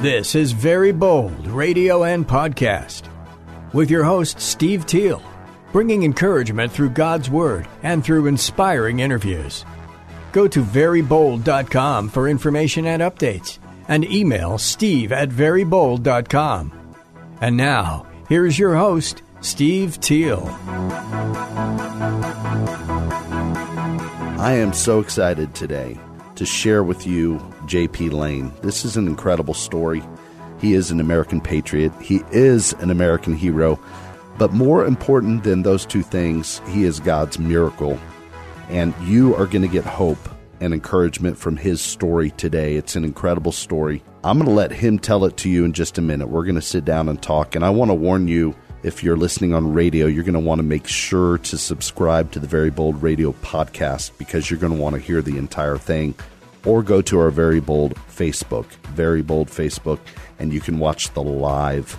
This is Very Bold Radio and Podcast with your host, Steve Teal, bringing encouragement through God's Word and through inspiring interviews. Go to verybold.com for information and updates and email steve at verybold.com. And now, here's your host, Steve Teal. I am so excited today to share with you JP Lane. This is an incredible story. He is an American patriot, he is an American hero, but more important than those two things, he is God's miracle. And you are going to get hope and encouragement from his story today. It's an incredible story. I'm going to let him tell it to you in just a minute. We're going to sit down and talk. And I want to warn you if you're listening on radio, you're going to want to make sure to subscribe to the Very Bold Radio podcast because you're going to want to hear the entire thing or go to our Very Bold Facebook, Very Bold Facebook, and you can watch the live.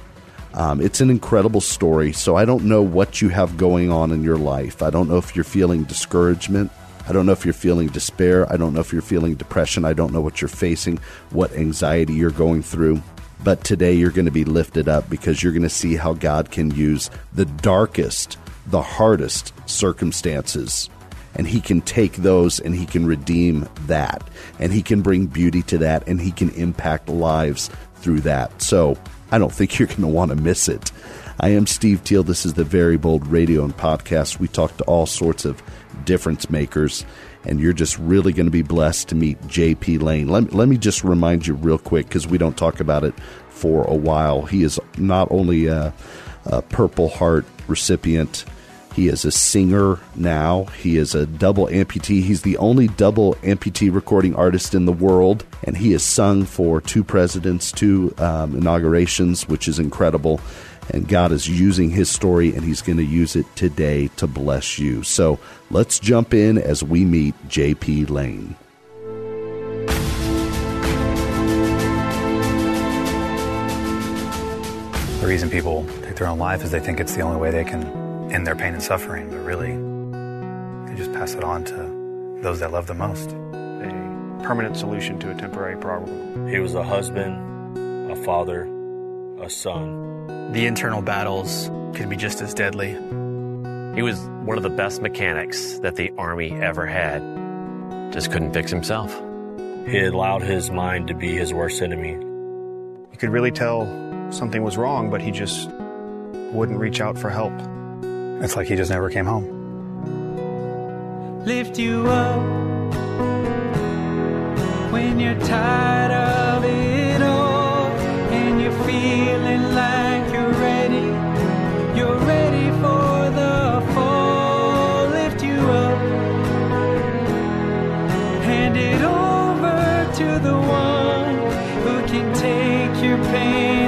Um, it's an incredible story. So I don't know what you have going on in your life. I don't know if you're feeling discouragement. I don't know if you're feeling despair. I don't know if you're feeling depression. I don't know what you're facing, what anxiety you're going through. But today you're going to be lifted up because you're going to see how God can use the darkest, the hardest circumstances and he can take those and he can redeem that and he can bring beauty to that and he can impact lives through that. So I don't think you're going to want to miss it. I am Steve Teal. This is the Very Bold Radio and Podcast. We talk to all sorts of difference makers, and you're just really going to be blessed to meet JP Lane. Let, let me just remind you real quick because we don't talk about it for a while. He is not only a, a Purple Heart recipient, he is a singer now. He is a double amputee. He's the only double amputee recording artist in the world, and he has sung for two presidents, two um, inaugurations, which is incredible. And God is using his story, and he's going to use it today to bless you. So let's jump in as we meet J.P. Lane. The reason people take their own life is they think it's the only way they can end their pain and suffering, but really, they just pass it on to those that love the most. A permanent solution to a temporary problem. He was a husband, a father, a son. The internal battles could be just as deadly. He was one of the best mechanics that the Army ever had. Just couldn't fix himself. He allowed his mind to be his worst enemy. You could really tell something was wrong, but he just wouldn't reach out for help. It's like he just never came home. Lift you up when you're tired of it all and you're feeling like you're ready. You're ready for the fall. Lift you up. Hand it over to the one who can take your pain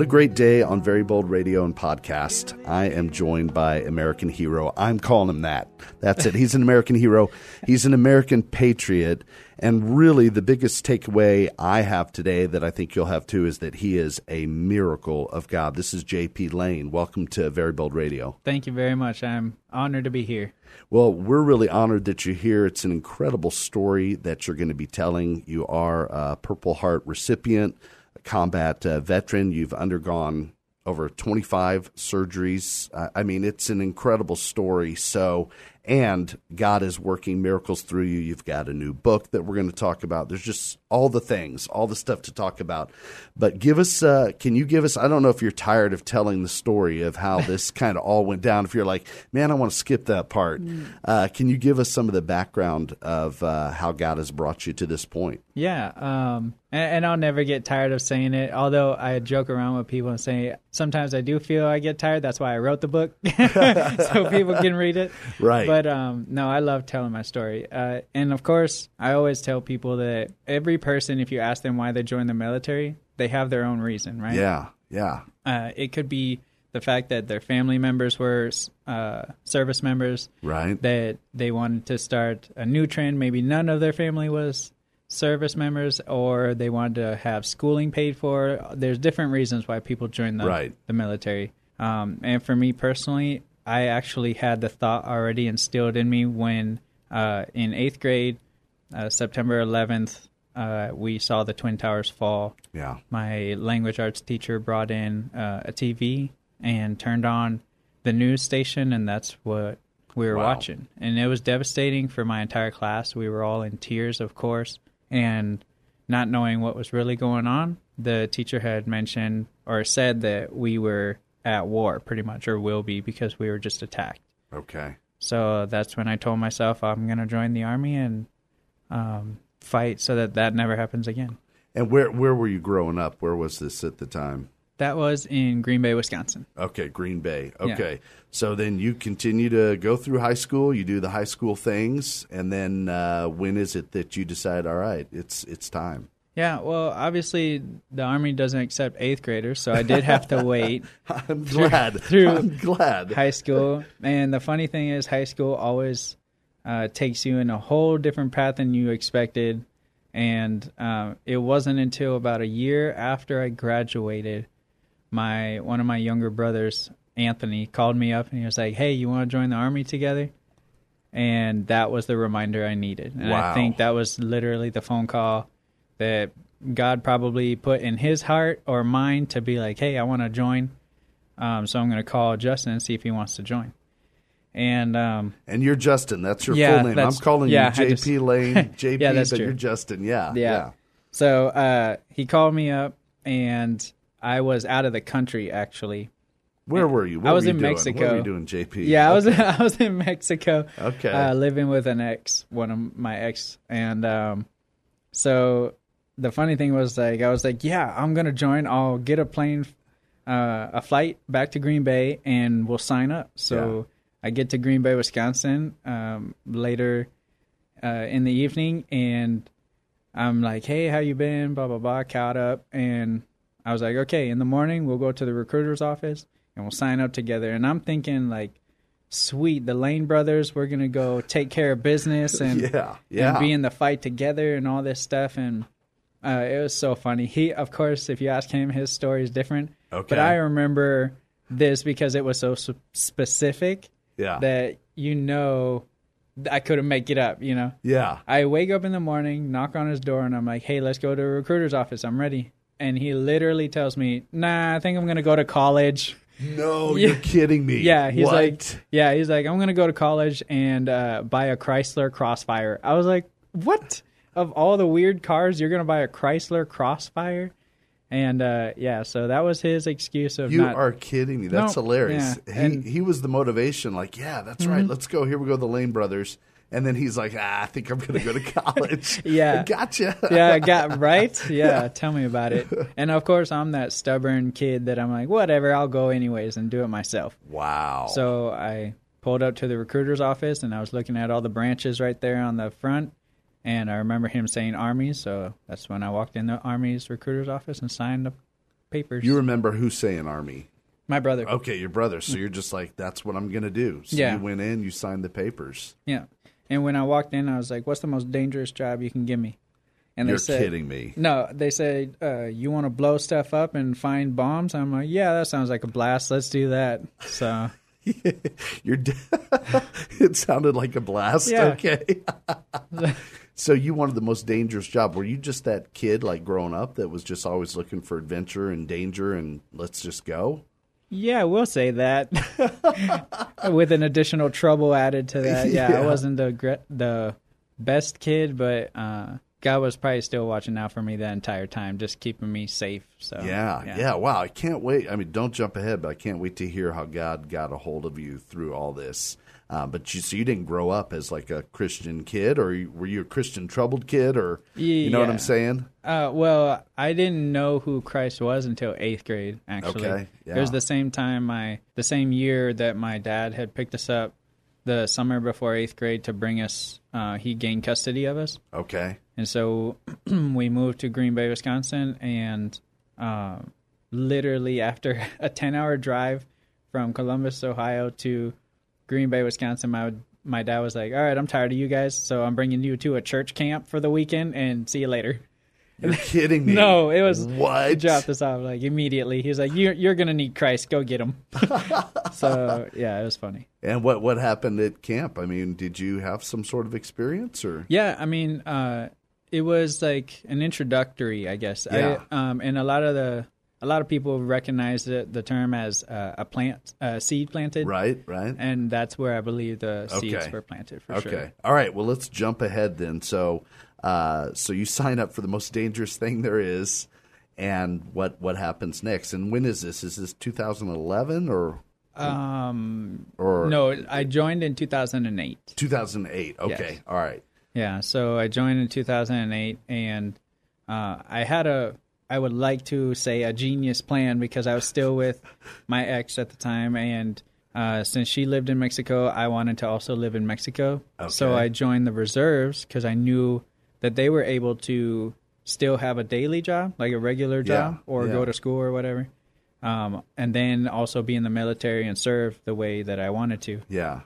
What a great day on Very Bold Radio and Podcast. I am joined by American hero. I'm calling him that. That's it. He's an American hero. He's an American patriot. And really, the biggest takeaway I have today that I think you'll have too is that he is a miracle of God. This is JP Lane. Welcome to Very Bold Radio. Thank you very much. I'm honored to be here. Well, we're really honored that you're here. It's an incredible story that you're going to be telling. You are a Purple Heart recipient, combat uh, veteran. You've undergone over 25 surgeries. Uh, I mean, it's an incredible story. So, and God is working miracles through you. You've got a new book that we're going to talk about. There's just all the things, all the stuff to talk about. But give us, uh, can you give us? I don't know if you're tired of telling the story of how this kind of all went down. If you're like, man, I want to skip that part. Uh, can you give us some of the background of uh, how God has brought you to this point? Yeah, um, and, and I'll never get tired of saying it. Although I joke around with people and say sometimes I do feel I get tired. That's why I wrote the book, so people can read it. Right. But um, no, I love telling my story. Uh, and of course, I always tell people that every person, if you ask them why they joined the military, they have their own reason, right? Yeah, yeah. Uh, it could be the fact that their family members were uh, service members, right? That they wanted to start a new trend. Maybe none of their family was service members, or they wanted to have schooling paid for. There's different reasons why people join the Right. the military. Um, and for me personally, I actually had the thought already instilled in me when uh, in eighth grade, uh, September 11th, uh, we saw the Twin Towers fall. Yeah. My language arts teacher brought in uh, a TV and turned on the news station, and that's what we were Wow. watching. And it was devastating for my entire class. We were all in tears, of course, and not knowing what was really going on. The teacher had mentioned or said that we were at war, pretty much, or will be, because we were just attacked. Okay. So that's when I told myself I'm going to join the army and um, fight so that that never happens again. And where where were you growing up? Where was this at the time? That was in Green Bay, Wisconsin. Okay, Green Bay. Yeah. Okay. So then you continue to go through high school, you do the high school things, and then uh, when is it that you decide, all right, it's it's time? Yeah, well, obviously the army doesn't accept eighth graders, so I did have to wait. I'm through- glad. through I'm glad. high school. And the funny thing is, high school always uh, takes you in a whole different path than you expected. And um, it wasn't until about a year after I graduated, my one of my younger brothers, Anthony, called me up and he was like, "Hey, you want to join the army together?" And that was the reminder I needed. And Wow. I think that was literally the phone call that God probably put in his heart or mind to be like, "Hey, I want to join." Um, so I'm going to call Justin and see if he wants to join. And um, And you're Justin. That's your Yeah, full name. I'm calling yeah, you I just- JP Lane, JP, Yeah, that's but true. you're Justin. Yeah, yeah. So uh, he called me up, and I was out of the country actually. Where were you? What I was were you in doing? Mexico. What were you doing, JP? Yeah, I was. I was in Mexico. Okay. Uh, living with an ex, one of my ex, and um, so the funny thing was like I was like, yeah, I'm gonna join. I'll get a plane, uh, a flight back to Green Bay, and we'll sign up. So I get to Green Bay, Wisconsin, um, later uh, in the evening, and I'm like, hey, how you been? Blah blah blah. Caught up, and I was like, okay, in the morning we'll go to the recruiter's office and we'll sign up together. And I'm thinking like, sweet, the Lane brothers, we're gonna go take care of business and Yeah, yeah. and be in the fight together and all this stuff. And uh, it was so funny. He, of course, if you ask him, his story is different. Okay. But I remember this because it was so specific. Yeah. That you know, I couldn't make it up. You know. Yeah. I wake up in the morning, knock on his door, and I'm like, "Hey, let's go to a recruiter's office. I'm ready." And he literally tells me, "Nah, I think I'm gonna go to college." No, Yeah. you're kidding me. Yeah, he's What? like, yeah, he's like, I'm gonna go to college and uh, buy a Chrysler Crossfire. I was like, what? Of all the weird cars, you're gonna buy a Chrysler Crossfire? And uh, yeah, so that was his excuse of You not. are kidding me. That's No, hilarious. yeah, He and- he was the motivation. Like, yeah, that's right. Mhm. Let's go. Here we go, the Lane brothers. And then he's like, ah, I think I'm going to go to college. Yeah. gotcha. yeah, I got right. Yeah, tell me about it. And of course, I'm that stubborn kid that I'm like, whatever, I'll go anyways and do it myself. Wow. So I pulled up to the recruiter's office and I was looking at all the branches right there on the front. And I remember him saying Army, so that's when I walked in the Army's recruiter's office and signed the papers. You remember who's saying Army? My brother. Okay, your brother. So you're just like, that's what I'm going to do. So Yeah. you went in, you signed the papers. Yeah. And when I walked in, I was like, "What's the most dangerous job you can give me?" And You're they said, kidding me. No, they said, uh, "You want to blow stuff up and find bombs?" I'm like, "Yeah, that sounds like a blast. Let's do that." So You're it sounded like a blast. Okay. so you wanted the most dangerous job. Were you just that kid like growing up that was just always looking for adventure and danger and let's just go? Yeah, we'll say that. With an additional trouble added to that. Yeah, Yeah. I wasn't the the best kid, but uh, God was probably still watching out for me that entire time, just keeping me safe. So Yeah, yeah, Wow, I can't wait. I mean, don't jump ahead, but I can't wait to hear how God got a hold of you through all this. Uh, but you, so you didn't grow up as like a Christian kid, or you, were you a Christian troubled kid, or you know what I'm saying? Uh, well, I didn't know who Christ was until eighth grade. Actually, Okay, it was the same time my the same year that my dad had picked us up the summer before eighth grade to bring us. Uh, he gained custody of us. Okay. And so we moved to Green Bay, Wisconsin, and uh, literally after a ten-hour drive from Columbus, Ohio, to Green Bay, Wisconsin, my my dad was like, "All right, I'm tired of you guys, so I'm bringing you to a church camp for the weekend, and see you later." You're kidding me? No, it was What? Dropped us off like immediately. He was like, "You're you're gonna need Christ. Go get him." so yeah, it was funny. And what what happened at camp? I mean, did you have some sort of experience, or Yeah, I mean, uh, it was like an introductory, I guess. Yeah. I, um, and a lot of the a lot of people recognize the, the term as uh, a plant, uh, seed planted. Right, right. And that's where I believe the seeds were planted for okay. sure. All right. Well, let's jump ahead then. So, uh, so you sign up for the most dangerous thing there is, and what what happens next? And when is this? Is this 2011 or Um, or no, I joined in 2008. 2008? Okay. Yes. All right. Yeah, so I joined in 2008, and uh, I had a, I would like to say a genius plan because I was still with my ex at the time, and uh, since she lived in Mexico, I wanted to also live in Mexico. So I joined the reserves because I knew that they were able to still have a daily job, like a regular job, Yeah, or yeah. go to school or whatever. Um, and then also be in the military and serve the way that I wanted to. Yeah.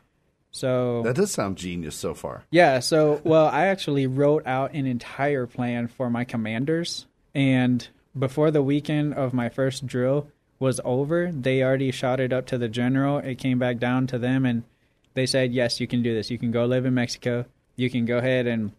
So That does sound genius so far. yeah, so well, I actually wrote out an entire plan for my commanders, and before the weekend of my first drill was over, they already shot it up to the general. It came back down to them, and they said, "Yes, you can do this. You can go live in Mexico. You can go ahead and."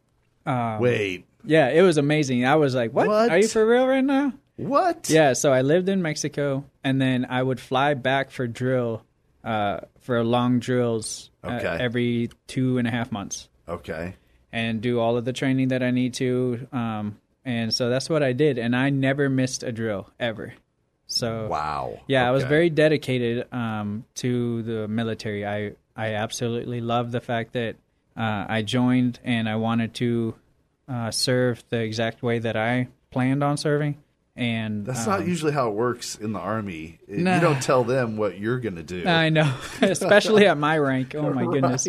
Um, Wait. Yeah, it was amazing. I was like, "What? What? Are you for real right now?" What? Yeah, so I lived in Mexico, and then I would fly back for drill, uh, for long drills uh, Okay. every two and a half months Okay. and do all of the training that I need to. Um, and so that's what I did, and I never missed a drill ever. So Wow. yeah, I was very dedicated um, to the military. I I absolutely love the fact that uh, I joined and I wanted to uh, serve the exact way that I planned on serving. And That's um, not usually how it works in the army. Nah. You don't tell them what you're going to do. I know, especially at my rank. Oh my goodness.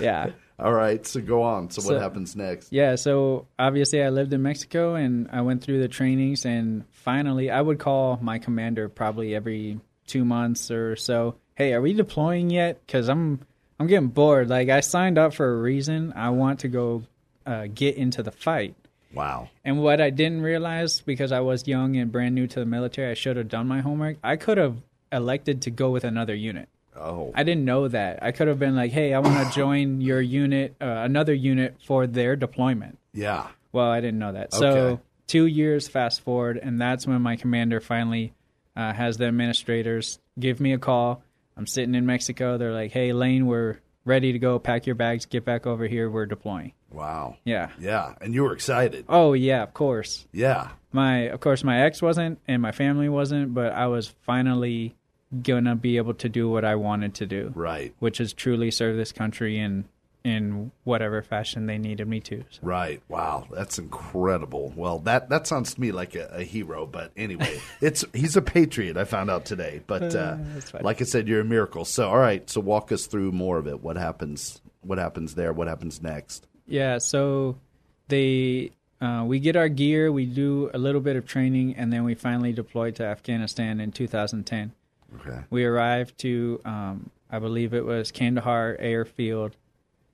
Yeah. All right. So go on. So, So- what happens next? Yeah, so obviously I lived in Mexico and I went through the trainings and finally I would call my commander probably every 2 months or so. Hey, are we deploying yet? Cuz I'm I'm getting bored. Like I signed up for a reason. I want to go uh, get into the fight. Wow. And what I didn't realize because I was young and brand new to the military, I should have done my homework. I could have elected to go with another unit. Oh. I didn't know that. I could have been like, "Hey, I want to join your unit, uh, another unit for their deployment." Yeah. Well, I didn't know that. So two years fast forward, and that's when my commander finally uh, has the administrators give me a call. I'm sitting in Mexico. They're like, "Hey, Lane, we're ready to go. Pack your bags. Get back over here. We're deploying." Wow. Yeah. Yeah. And you were excited. Oh yeah, of course. Yeah. My of course my ex wasn't, and my family wasn't, but I was finally gonna be able to do what I wanted to do. Right. Which is truly serve this country in in whatever fashion they needed me to. So. Right. Wow. That's incredible. Well, that that sounds to me like a, a hero. But anyway, it's he's a patriot. I found out today. But uh, Uh, like I said, you're a miracle. So all right. So walk us through more of it. What happens? What happens there? What happens next? Yeah, so they uh, we get our gear, we do a little bit of training, and then we finally deploy to Afghanistan in 2010. Okay. We arrived to, um, I believe it was Kandahar Airfield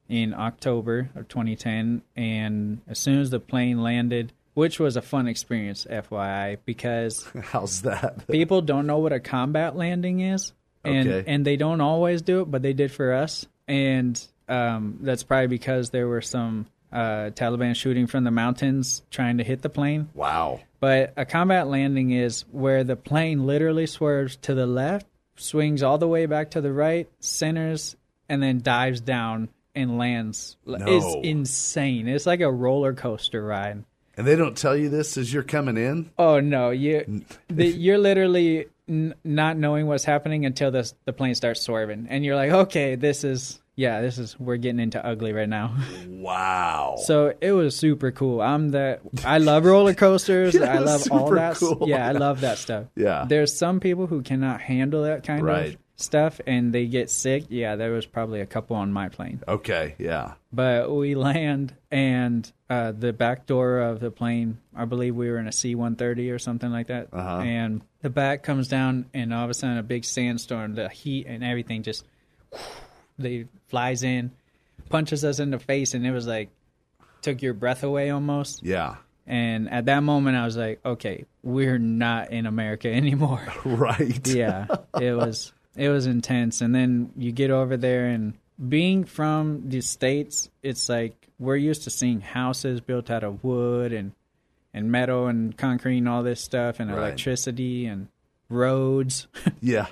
in October of 2010, and as soon as the plane landed, which was a fun experience, FYI, because How's that? people don't know what a combat landing is, and Okay. and they don't always do it, but they did for us, and um, that's probably because there were some uh, Taliban shooting from the mountains trying to hit the plane. Wow. But a combat landing is where the plane literally swerves to the left swings all the way back to the right, centers, and then dives down and lands. No. It's insane. It's like a roller coaster ride. And they don't tell you this as you're coming in. Oh no, you the, you're literally n- not knowing what's happening until the the plane starts swerving, and you're like, okay, this is yeah, this is we're getting into ugly right now. Wow. So it was super cool. I'm the I love roller coasters. Yeah, I love all that. cool. Yeah, I love that stuff. Yeah. There's some people who cannot handle that kind Right. of stuff and they get sick. Yeah, there was probably a couple on my plane. Okay. Yeah. But we land and uh, the back door of the plane, I believe we were in a C-130 or something like that. Uh-huh. And the back comes down and all of a sudden a big sandstorm, the heat and everything just they flies in, punches us in the face, and it was like took your breath away almost. Yeah. And at that moment, I was like, okay, we're not in America anymore. Right. yeah, it was it was intense. And then you get over there, and being from the states, it's like we're used to seeing houses built out of wood and and metal and concrete and all this stuff, and Right. electricity and roads. Yeah.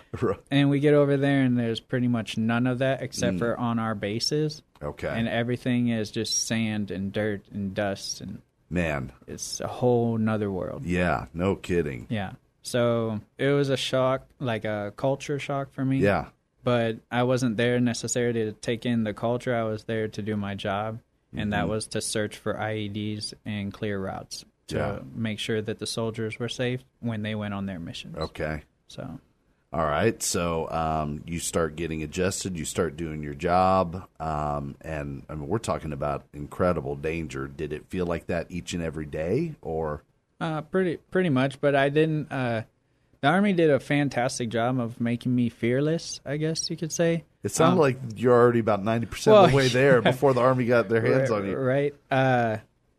And we get over there, and there's pretty much none of that except Mm. for on our bases. Okay. And everything is just sand and dirt and dust, and Man. it's a whole nother world. Yeah. No kidding. Yeah. So it was a shock, like a culture shock for me. Yeah. But I wasn't there necessarily to take in the culture. I was there to do my job, and that Mhm. was to search for IEDs and clear routes to Yeah. make sure that the soldiers were safe when they went on their missions. Okay. So All right. So um, you start getting adjusted. You start doing your job, um, and I mean, we're talking about incredible danger. Did it feel like that each and every day, or Uh, pretty pretty much, but I didn't. Uh, the army did a fantastic job of making me fearless. I guess you could say. it sounded Um, like you're already about ninety percent of the way there before the army got their hands right, on you? Right. Uh,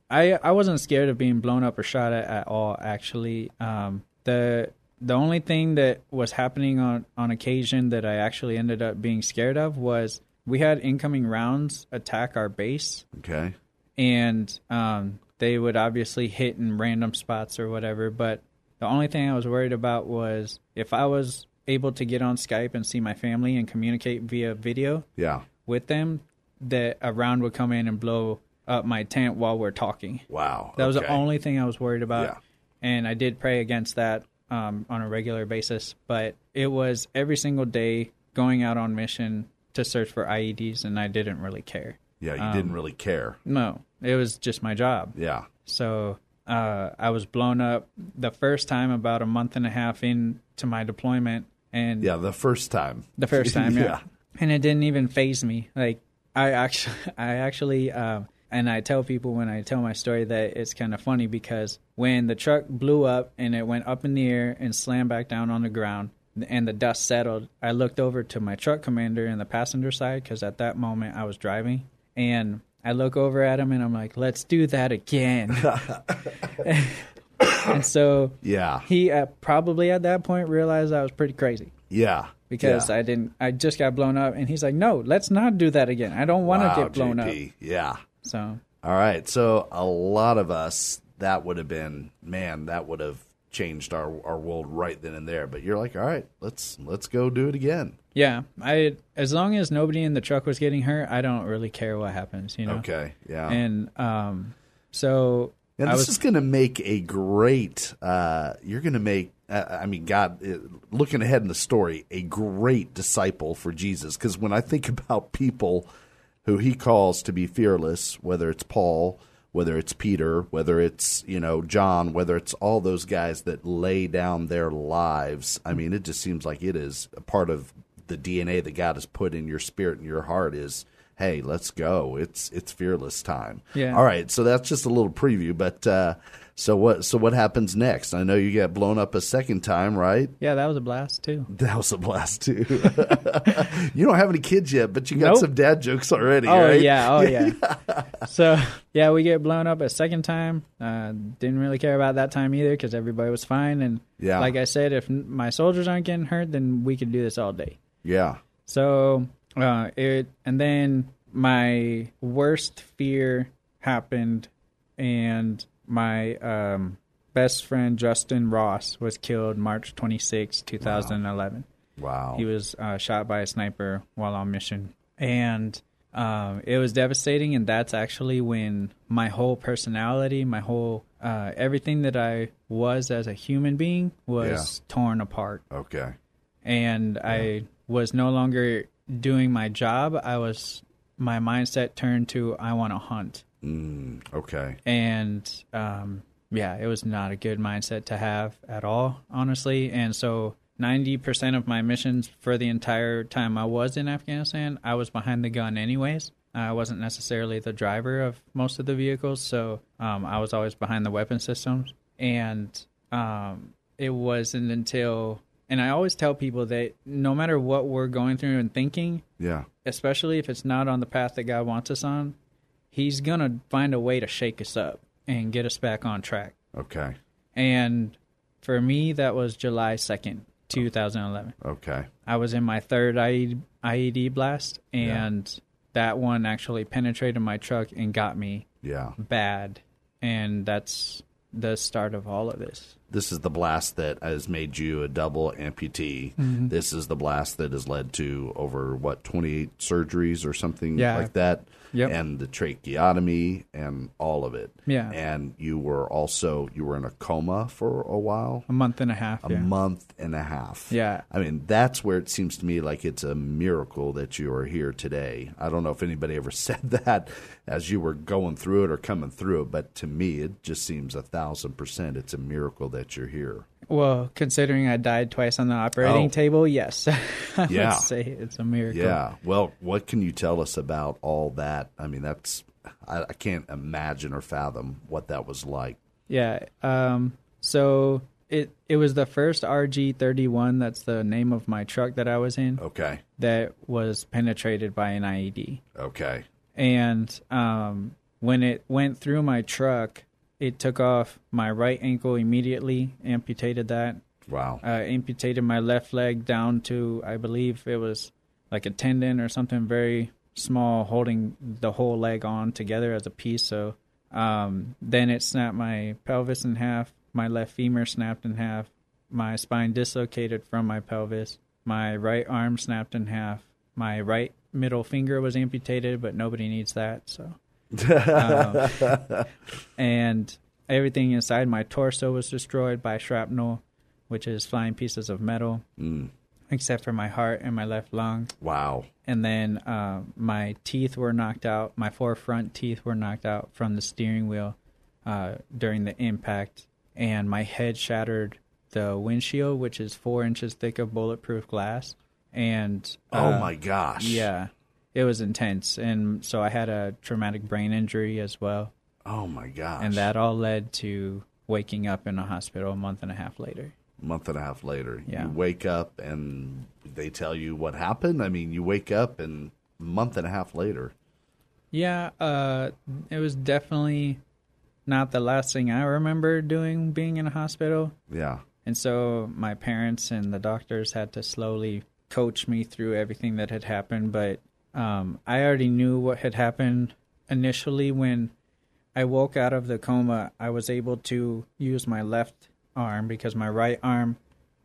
I I wasn't scared of being blown up or shot at at all. Actually, um, the the only thing that was happening on on occasion that I actually ended up being scared of was we had incoming rounds attack our base Okay. and um, they would obviously hit in random spots or whatever. But the only thing I was worried about was if I was able to get on Skype and see my family and communicate via video Yeah. with them, that a round would come in and blow up my tent while we're talking. Wow. That was the only thing I was worried about. Yeah. And I did pray against that um, on a regular basis. But it was every single day going out on mission to search for IEDs, and I didn't really care. Yeah, you Um, didn't really care. No, it was just my job. Yeah. So uh, I was blown up the first time about a month and a half into my deployment, and Yeah, the first time. the first time, yeah. Yeah. and it didn't even faze me. Like I actually, I actually, uh, and I tell people when I tell my story that it's kind of funny because when the truck blew up and it went up in the air and slammed back down on the ground. And the dust settled. I looked over to my truck commander in the passenger side because at that moment I was driving, and I look over at him and I'm like, "Let's do that again." and so Yeah. he uh, probably at that point realized I was pretty crazy Yeah. because yeah. I didn't. I just got blown up, and he's like, "No, let's not do that again. I don't want to Wow, get blown up." Yeah. Up." So All right. So a lot of us, that would have been, man, that would have changed our, our world right then and there. But you're like, all right, let's let's go do it again. yeah, I as long as nobody in the truck was getting hurt, I don't really care what happens. You know. Okay. Yeah. And um, so And this was is going to make a great. Uh, you're going to make. Uh, I mean, God, looking ahead in the story, a great disciple for Jesus. Because when I think about people who He calls to be fearless, whether it's Paul, whether it's Peter, whether it's you know John, whether it's all those guys that lay down their lives. I mean, it just seems like it is a part of the DNA that God has put in your spirit and your heart. Is hey, let's go. It's it's fearless time. Yeah. All right. So that's just a little preview. But uh, so what? So what happens next? I know you got blown up a second time, right? yeah, that was a blast too. That was a blast too. you don't have any kids yet, but you got Nope. some dad jokes already. Oh right? yeah, oh yeah. so yeah, we get blown up a second time. Uh, didn't really care about that time either because everybody was fine. And Yeah. like I said, if my soldiers aren't getting hurt, then we could do this all day. Yeah. So uh, it and then my worst fear happened, and my um, best friend Justin Ross was killed March twenty sixth, two 2011. Wow. He was uh, shot by a sniper while on mission, and um, it was devastating. And that's actually when my whole personality, my whole uh, everything that I was as a human being was torn apart. Okay. And I was no longer doing my job. I was my mindset turned to I want to hunt. Mm, okay. And um, yeah, it was not a good mindset to have at all, honestly. And so 90% of my missions for the entire time I was in Afghanistan, I was behind the gun anyways. I wasn't necessarily the driver of most of the vehicles, so um, I was always behind the weapon systems. And um, it wasn't until, and I always tell people that no matter what we're going through and thinking, Yeah. especially if it's not on the path that God wants us on, He's gonna find a way to shake us up and get us back on track. Okay. And for me, that was July second, two thousand eleven. Okay. I was in my third IED, IED blast, and that one actually penetrated my truck and got me Yeah. bad, and that's the start of all of this. This is the blast that has made you a double amputee. Mhm. This is the blast that has led to over what twenty eight surgeries or something Yeah. like that. Yep. And the tracheotomy and all of it. Yeah. And you were also you were in a coma for a while. A month and a half. A yeah. month and a half. Yeah. I mean, that's where it seems to me like it's a miracle that you are here today. I don't know if anybody ever said that as you were going through it or coming through it, but to me, it just seems a thousand percent it's a miracle that you're here. Well, considering I died twice on the operating Oh. table, yes, I Yeah. would say it's a miracle. Yeah. Well, what can you tell us about all that? I mean, that's, I, I can't imagine or fathom what that was like. Yeah. Um, so it it was the first RG thirty one. That's the name of my truck that I was in. Okay. That was penetrated by an IED. Okay. And um, when it went through my truck, it took off my right ankle immediately, amputated that. Wow. Uh, amputated my left leg down to, I believe it was like a tendon or something very small, holding the whole leg on together as a piece. So um, then it snapped my pelvis in half, my left femur snapped in half, my spine dislocated from my pelvis, my right arm snapped in half, my right middle finger was amputated, but nobody needs that. So. Um, and everything inside my torso was destroyed by shrapnel, which is flying pieces of metal, Mm. except for my heart and my left lung. Wow. And then uh, my teeth were knocked out. My four front teeth were knocked out from the steering wheel uh, during the impact, and my head shattered the windshield, which is four inches thick of bulletproof glass. And Oh uh, my gosh. yeah, it was intense, and so I had a traumatic brain injury as well. Oh my gosh. And that all led to waking up in a hospital a month and a half later. A month and a half later. Yeah. You wake up and they tell you what happened. I mean, you wake up and a month and a half later. Yeah, uh, it was definitely not the last thing I remember doing being in a hospital. Yeah. And so my parents and the doctors had to slowly coach me through everything that had happened. But um, I already knew what had happened initially when I woke out of the coma. I was able to use my left arm because my right arm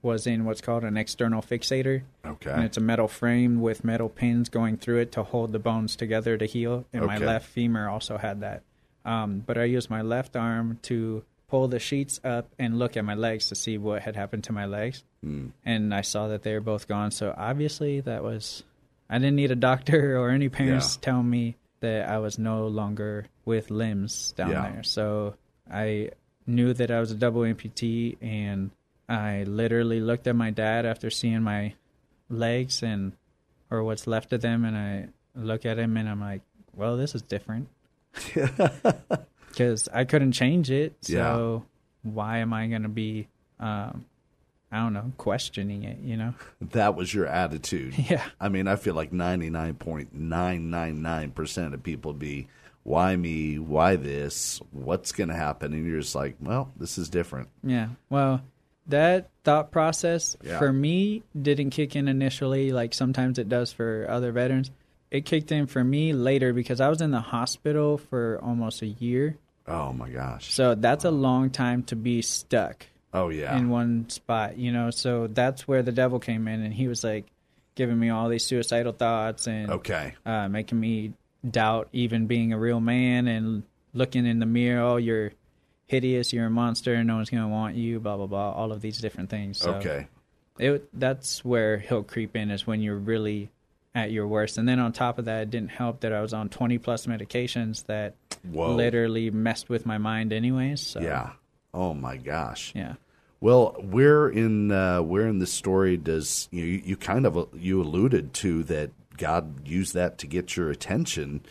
was in what's called an external fixator. Okay. And it's a metal frame with metal pins going through it to hold the bones together to heal. And my left femur also had that. Um, but I used my left arm to pull the sheets up and look at my legs to see what had happened to my legs. Mm. And I saw that they were both gone. So obviously, that was. I didn't need a doctor or any parents Yeah. tell me that I was no longer with limbs down Yeah. there. So I knew that I was a double amputee, and I literally looked at my dad after seeing my legs and or what's left of them, and I look at him and I'm like, "Well, this is different," because I couldn't change it. So why am I gonna be, um, I don't know, questioning it? You know? That was your attitude. Yeah. I mean, I feel like 99.999% of people be, why me? Why this? What's going to happen? And you're just like, well, this is different. Yeah. Well, that thought process Yeah. for me didn't kick in initially, like sometimes it does for other veterans. It kicked in for me later because I was in the hospital for almost a year. Oh my gosh. So that's a long time to be stuck. Oh yeah. in one spot, you know. So that's where the devil came in, and he was like giving me all these suicidal thoughts and Okay. uh, making me doubt even being a real man and looking in the mirror. Oh, you're hideous. You're a monster. No one's gonna want you. Blah blah blah. All of these different things. So Okay. it that's where he'll creep in is when you're really at your worst. And then on top of that, it didn't help that I was on 20 plus medications that Whoa. literally messed with my mind, anyways. So Yeah. Oh my gosh. Yeah. Well, where in uh, where in this story does you you kind of you alluded to that God used that to get your attention,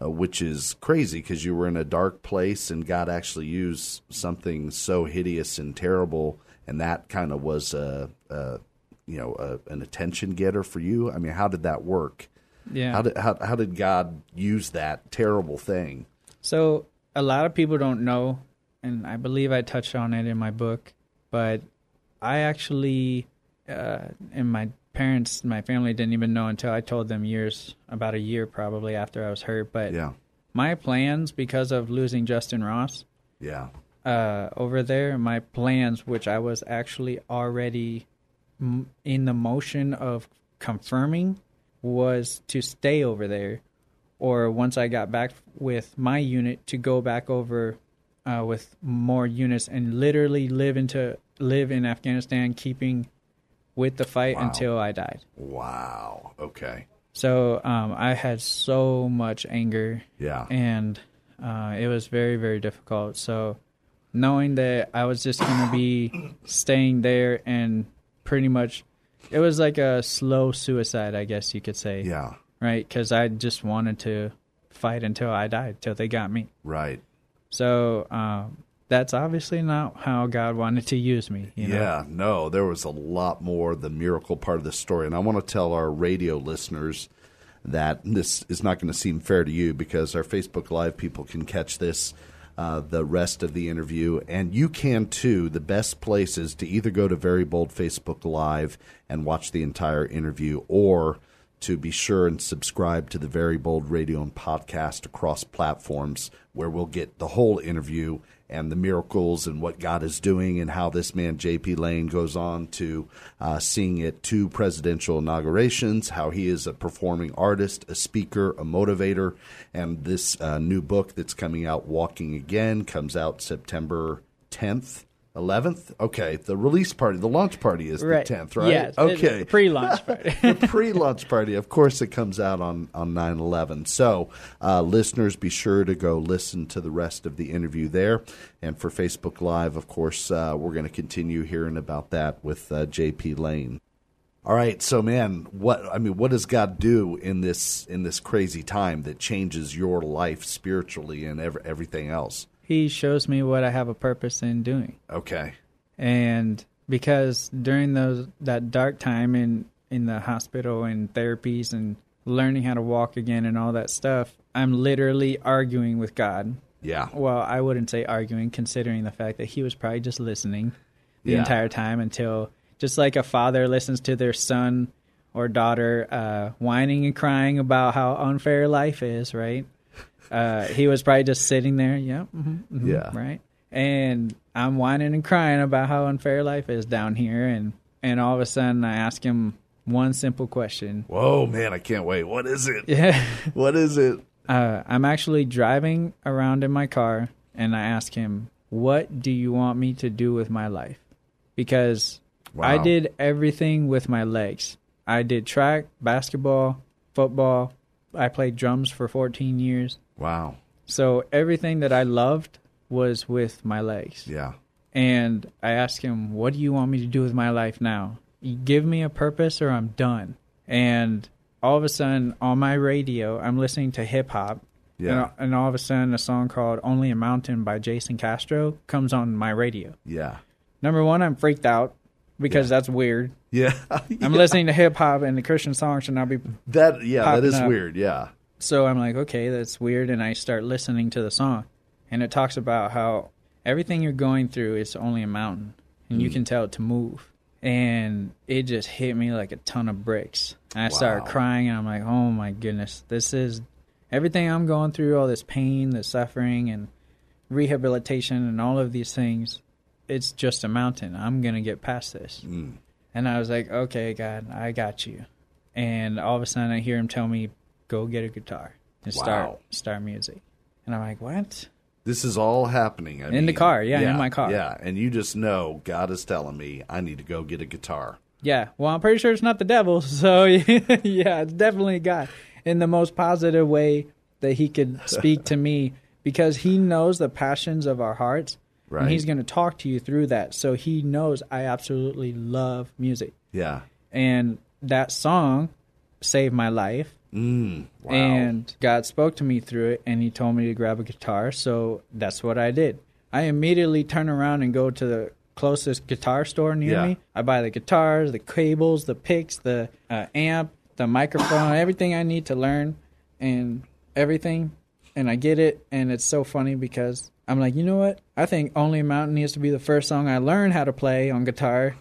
uh, which is crazy because you were in a dark place and God actually used something so hideous and terrible, and that kind of was a, a you know a, an attention getter for you. I mean, how did that work? Yeah. How did how, how did God use that terrible thing? So a lot of people don't know, and I believe I touched on it in my book, but I actually, uh, and my parents, my family didn't even know until I told them years, about a year probably after I was hurt. But Yeah. my plans, because of losing Justin Ross, Yeah. uh, over there, my plans, which I was actually already m- in the motion of confirming, was to stay over there, or once I got back with my unit, to go back over uh, with more units and literally live into live in Afghanistan, keeping with the fight Wow. until I died. Wow. Okay. So um, I had so much anger. Yeah. And uh, it was very, very difficult. So knowing that I was just going to be staying there and pretty much, it was like a slow suicide, I guess you could say. Yeah. Right? Because I just wanted to fight until I died, till they got me. Right. So um, that's obviously not how God wanted to use me. You know? yeah, no, there was a lot more the miracle part of the story, and I want to tell our radio listeners that this is not going to seem fair to you because our Facebook Live people can catch this. Uh, the rest of the interview, and you can too. The best place is to either go to Very Bold Facebook Live and watch the entire interview, or to be sure and subscribe to the Very Bold Radio and podcast across platforms where we'll get the whole interview and the miracles and what God is doing and how this man, J.P. Lane, goes on to uh, seeing it two presidential inaugurations, how he is a performing artist, a speaker, a motivator, and this uh, new book that's coming out, Walking Again, comes out September 10th. 11th? Okay, the release party, the launch party is Right. the 10th, right? Yes, okay. pre-launch party. the pre-launch party. Of course, it comes out on on 9/11. So, uh, listeners, be sure to go listen to the rest of the interview there. And for Facebook Live, of course, uh, we're going to continue hearing about that with uh, J.P. Lane. All right, so man, what I mean, what does God do in this in this crazy time that changes your life spiritually and ev- everything else? He shows me what I have a purpose in doing. Okay. and because during those that dark time in in the hospital and therapies and learning how to walk again and all that stuff i'm literally arguing with god Yeah. well i wouldn't say arguing considering the fact that he was probably just listening the Yeah. entire time until just like a father listens to their son or daughter uh, whining and crying about how unfair life is right uh, he was probably just sitting there yeah mhm, mhm, Yeah. right and i'm whining and crying about how unfair life is down here and and all of a sudden i ask him one simple question Whoa, man, I can't wait. What is it? yeah What is it? uh, I'm actually driving around in my car, and I ask him, "What do you want me to do with my life?" Because I did everything with my legs. I did track, basketball, football. I played drums for 14 years. Wow. So everything that I loved was with my legs. Yeah. And I asked him, What do you want me to do with my life now? You give me a purpose or I'm done. And all of a sudden, on my radio, I'm listening to hip hop. Yeah. And, and all of a sudden, a song called Only a Mountain by Jason Castro comes on my radio. Yeah. Number one, I'm freaked out because that's weird. Yeah. I'm listening to hip hop and the Christian song should not be. That yeah, that is up. weird. Yeah. So I'm like, okay, that's weird. And I start listening to the song. And it talks about how everything you're going through is only a mountain and you Mm. can tell it to move. And it just hit me like a ton of bricks. And I started crying and I'm like, oh my goodness, this is everything I'm going through, all this pain, the suffering, and rehabilitation, and all of these things. It's just a mountain. I'm gonna get past this. Mm. And I was like, okay, God, I got you. And all of a sudden, I hear him tell me, go get a guitar and start Wow. start music. And I'm like, what? This is all happening. I In the mean, car, yeah, in my car. Yeah, and you just know God is telling me I need to go get a guitar. Yeah. Well, I'm pretty sure it's not the devil. So yeah, it's definitely God in the most positive way that he could speak to me because he knows the passions of our hearts. Right. And he's going to talk to you through that. So he knows I absolutely love music. Yeah. And that song saved my life. Mm, wow. And God spoke to me through it and he told me to grab a guitar. So that's what I did. I immediately turn around and go to the closest guitar store near Yeah. me. I buy the guitars, the cables, the picks, the uh, amp, the microphone, everything I need to learn and everything. And I get it. And it's so funny because I'm like, you know what? I think Only a Mountain needs to be the first song I learn how to play on guitar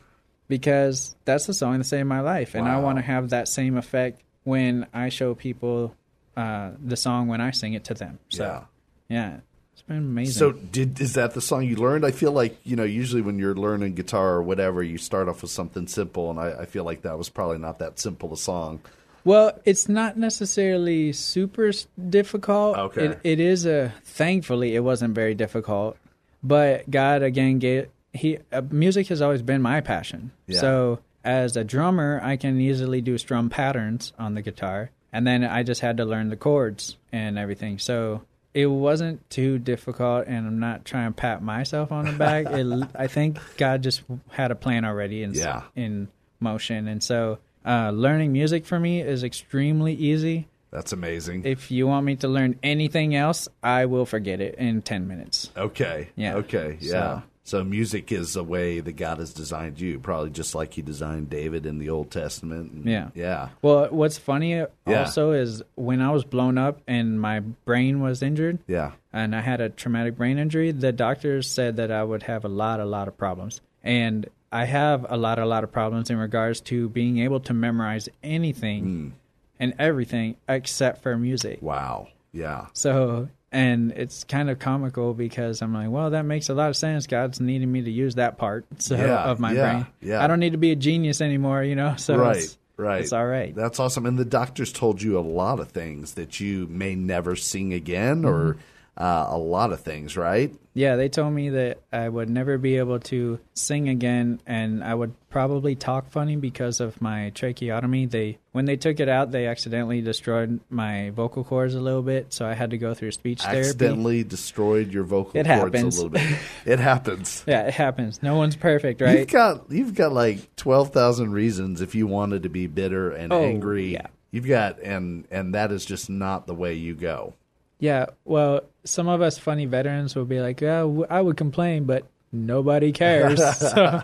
because that's the song that saved my life. And I want to have that same effect when I show people uh, the song when I sing it to them. So, Yeah. yeah, it's been amazing. So did is that the song you learned? I feel like you know usually when you're learning guitar or whatever, you start off with something simple, and I, I feel like that was probably not that simple a song. Well, it's not necessarily super difficult. Okay. It, it is a thankfully it wasn't very difficult, but God again gave he uh, music has always been my passion. Yeah. So as a drummer, I can easily do strum patterns on the guitar, and then I just had to learn the chords and everything. So it wasn't too difficult, and I'm not trying to pat myself on the back. it, I think God just had a plan already in Yeah. in motion, and so uh, learning music for me is extremely easy. That's amazing. If you want me to learn anything else, I will forget it in ten minutes. Okay. Yeah. Okay. Yeah. So music is a way that God has designed you, probably just like He designed David in the Old Testament. And- Yeah. Yeah. Well, what's funny also is when I was blown up and my brain was injured, Yeah. and I had a traumatic brain injury, the doctors said that I would have a lot, a lot of problems. And I have a lot, a lot of problems in regards to being able to memorize anything and everything except for music. Wow. Yeah. So, and it's kind of comical because I'm like, well, that makes a lot of sense. God's needing me to use that part so, Yeah, of my yeah, brain. yeah. I don't need to be a genius anymore, you know? So right. it's, right. it's all right. That's awesome. And the doctors told you a lot of things that you may never sing again, or Mm-hmm. Uh, a lot of things, right? Yeah, they told me that I would never be able to sing again, and I would probably talk funny because of my tracheotomy. They when they took it out, they accidentally destroyed my vocal cords a little bit, so I had to go through speech therapy. Accidentally destroyed your vocal It cords happens. a little bit. It happens. Yeah, it happens. No one's perfect, right? You've got you've got like twelve thousand reasons if you wanted to be bitter and Oh, angry. yeah. You've got and and that is just not the way you go. Yeah, well, some of us funny veterans will be like, "Yeah, w- I would complain, but nobody cares." so,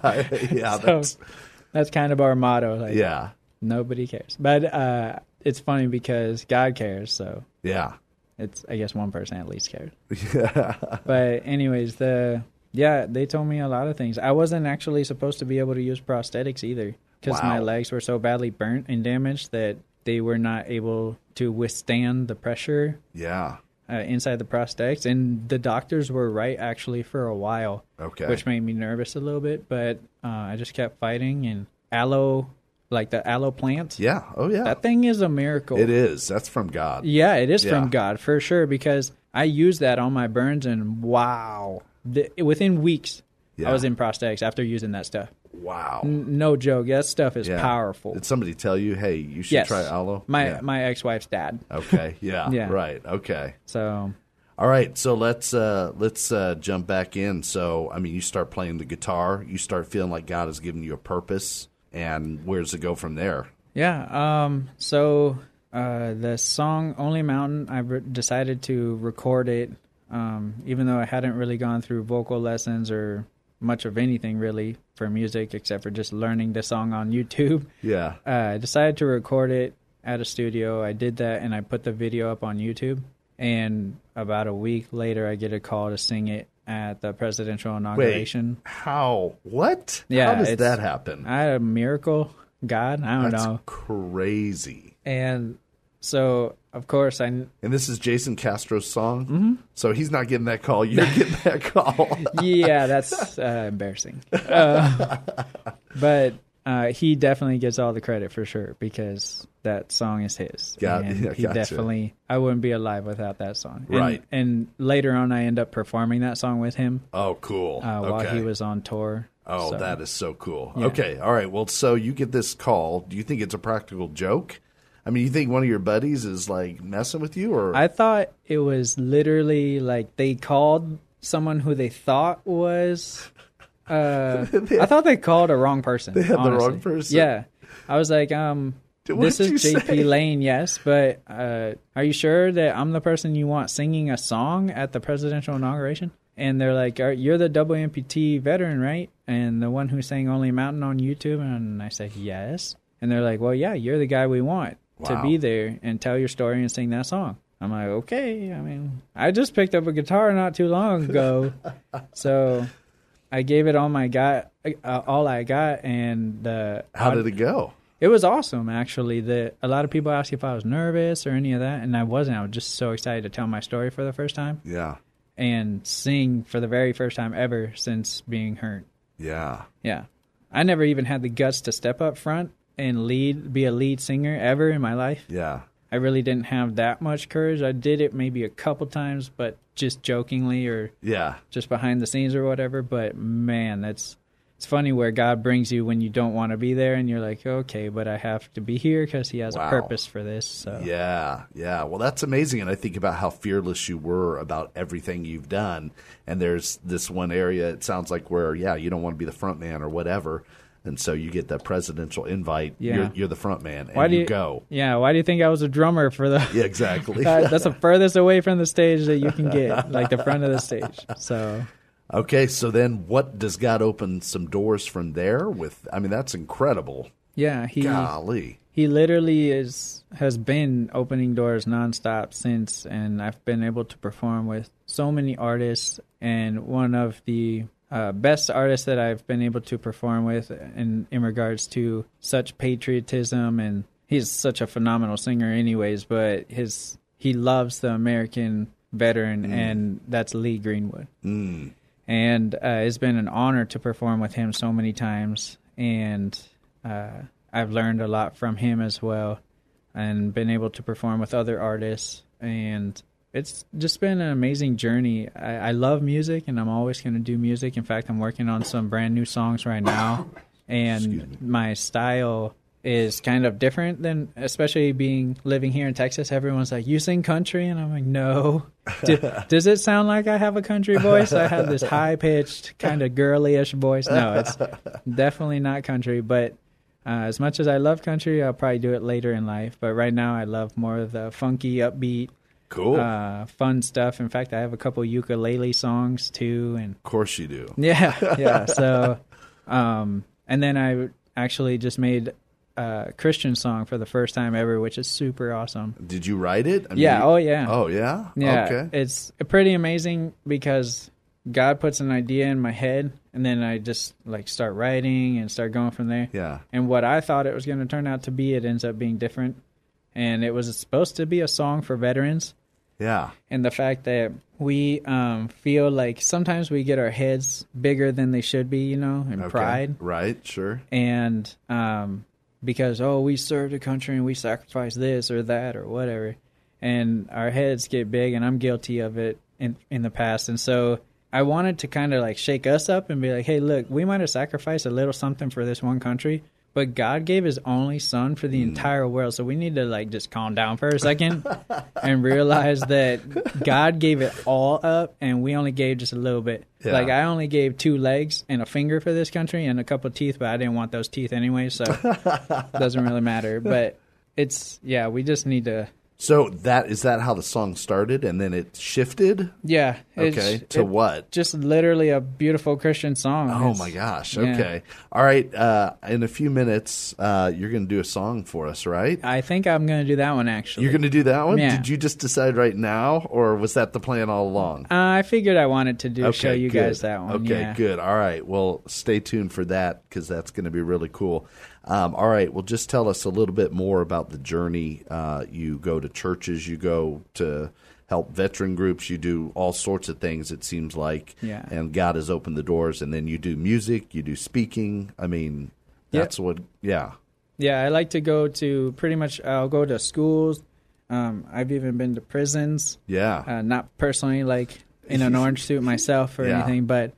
Yeah, so that's- that's kind of our motto. Like, Yeah. nobody cares. But uh, it's funny because God cares, so Yeah. it's I guess one person at least cares. but anyways, the yeah, they told me a lot of things. I wasn't actually supposed to be able to use prosthetics either because my legs were so badly burnt and damaged that they were not able to withstand the pressure Yeah. Uh, inside the prosthetics, and the doctors were right actually for a while. Okay. Which made me nervous a little bit, but uh, I just kept fighting and aloe, like the aloe plant. Yeah. Oh yeah. That thing is a miracle. It is. That's from God. Yeah, it is Yeah. from God for sure because I used that on my burns, and wow, the, within weeks Yeah. I was in prosthetics after using that stuff. Wow. N- no joke, that stuff is Yeah. powerful. Did somebody tell you, hey, you should yes, try aloe? My Yeah. my ex wife's dad. Okay. Yeah. Yeah. Right. Okay. So All right, so let's uh, let's uh, jump back in. So, I mean, you start playing the guitar, you start feeling like God has given you a purpose, and where does it go from there? Yeah. Um. So uh, the song "Only Mountain," I re- decided to record it, um, even though I hadn't really gone through vocal lessons or much of anything really for music, except for just learning the song on YouTube. Yeah. Uh, I decided to record it at a studio. I did that, and I put the video up on YouTube. And about a week later, I get a call to sing it at the presidential inauguration. Wait, How? What? Yeah, How does that happen? I had a miracle, God. I don't That's know. crazy. And so of course, I And this is Jason Castro's song. Mm-hmm. So he's not getting that call. You're getting that call. yeah, that's uh, embarrassing. Uh, but uh, he definitely gets all the credit for sure because that song is his. Got- and yeah, he gotcha. definitely. I wouldn't be alive without that song. And- Right. And, later on, I end up performing that song with him oh, cool. uh, while okay. he was on tour. Oh, So- that is so cool. Yeah. Okay, all right. Well, so you get this call. Do you think it's a practical joke? I mean, you think one of your buddies is like messing with you, or I thought it was literally like they called someone who they thought was. Uh, I thought they called a wrong person. They had the wrong person? Yeah, I was like, um, What this is JP say? Lane, yes, but uh, are you sure that I'm the person you want singing a song at the presidential inauguration? And they're like, are, "You're the WMPT veteran, right? And the one who sang Only Mountain on YouTube." And I said, "Yes." And they're like, "Well, yeah, you're the guy we want to be there and tell your story and sing that song." I'm like, "Okay." I mean, I just picked up a guitar not too long ago, so I gave it all my got, uh, all I got, and the how did it go? it was awesome, actually. That a lot of people asked if I was nervous or any of that, and I wasn't. I was just so excited to tell my story for the first time Yeah, and sing for the very first time ever since being hurt. yeah, Yeah, I never even had the guts to step up front and lead, be a lead singer ever in my life. yeah. I really didn't have that much courage. I did it maybe a couple times, but just jokingly or Yeah, just behind the scenes or whatever. But man, that's it's funny where God brings you when you don't want to be there, and you're like, okay, but I have to be here because He has Wow. a purpose for this. So yeah, yeah. Well, that's amazing, and I think about how fearless you were about everything you've done. And there's this one area it sounds like where yeah, you don't want to be the front man or whatever, and so you get that presidential invite. Yeah. You're, you're the front man, and why do you, you go. Yeah, why do you think I was a drummer for the? Yeah, exactly. Uh, that's the furthest away from the stage that you can get, like the front of the stage. So Okay, so then what does God open some doors from there with I mean that's incredible. yeah, he Golly. he literally is has been opening doors nonstop since, and I've been able to perform with so many artists. And one of the uh, best artists that I've been able to perform with, in in regards to such patriotism, and he's such a phenomenal singer, anyways. But his he loves the American veteran, and that's Lee Greenwood Mm. and uh, it's been an honor to perform with him so many times and uh, i've learned a lot from him as well and been able to perform with other artists and it's just been an amazing journey i, I love music and i'm always going to do music in fact i'm working on some brand new songs right now and my style is kind of different than especially being living here in Texas. Everyone's like, "You sing country," and I'm like, "No." Do- does it sound like I have a country voice? I have this high pitched, kind of girly-ish voice. No, it's definitely not country. But uh, as much as I love country, I'll probably do it later in life. But right now, I love more of the funky, upbeat, Cool. uh, fun stuff. In fact, I have a couple ukulele songs too, and of course you do. yeah, yeah. So, um, and then I actually just made a Christian song for the first time ever, which is super awesome. Did you write it? I Yeah, oh, yeah. Oh yeah. Yeah, Okay. it's pretty amazing because God puts an idea in my head, and then I just like start writing and start going from there. Yeah. And what I thought it was going to turn out to be, it ends up being different. And it was supposed to be a song for veterans, Yeah. and the fact that we um, feel like sometimes we get our heads bigger than they should be, you know, and Okay. pride. Right. Sure. And um, because, oh, we served the country and we sacrificed this or that or whatever. And our heads get big, and I'm guilty of it in, in the past. And so I wanted to kind of like shake us up and be like, hey, look, we might have sacrificed a little something for this one country, but God gave his only son for the Hmm. entire world. So we need to like just calm down for a second and realize that God gave it all up and we only gave just a little bit. Yeah. Like I only gave two legs and a finger for this country and a couple of teeth, but I didn't want those teeth anyway, so it doesn't really matter. But it's yeah, we just need to So that is that how the song started, and then it shifted. yeah, Okay. to it- what? Just literally a beautiful Christian song. Oh It's- my gosh. yeah. Okay. All right. Uh, in a few minutes, uh, you're going to do a song for us, right? I think I'm gonna do that one actually. You're going to do that one? Yeah. Did you just decide right now, or was that the plan all along? Uh, I figured I wanted to do show you good. guys that one. Okay, yeah. good. All right. Well, stay tuned for that because that's going to be really cool. Um, all right. Well, just tell us a little bit more about the journey. Uh, you go to churches, you go to help veteran groups, you do all sorts of things, it seems like. Yeah. And God has opened the doors, and then you do music, you do speaking. I mean, Yeah. that's what, yeah. Yeah, I like to go to pretty much. I'll go to schools. Um, I've even been to prisons. Yeah. Uh, not personally, like in an orange suit myself or Yeah. anything, but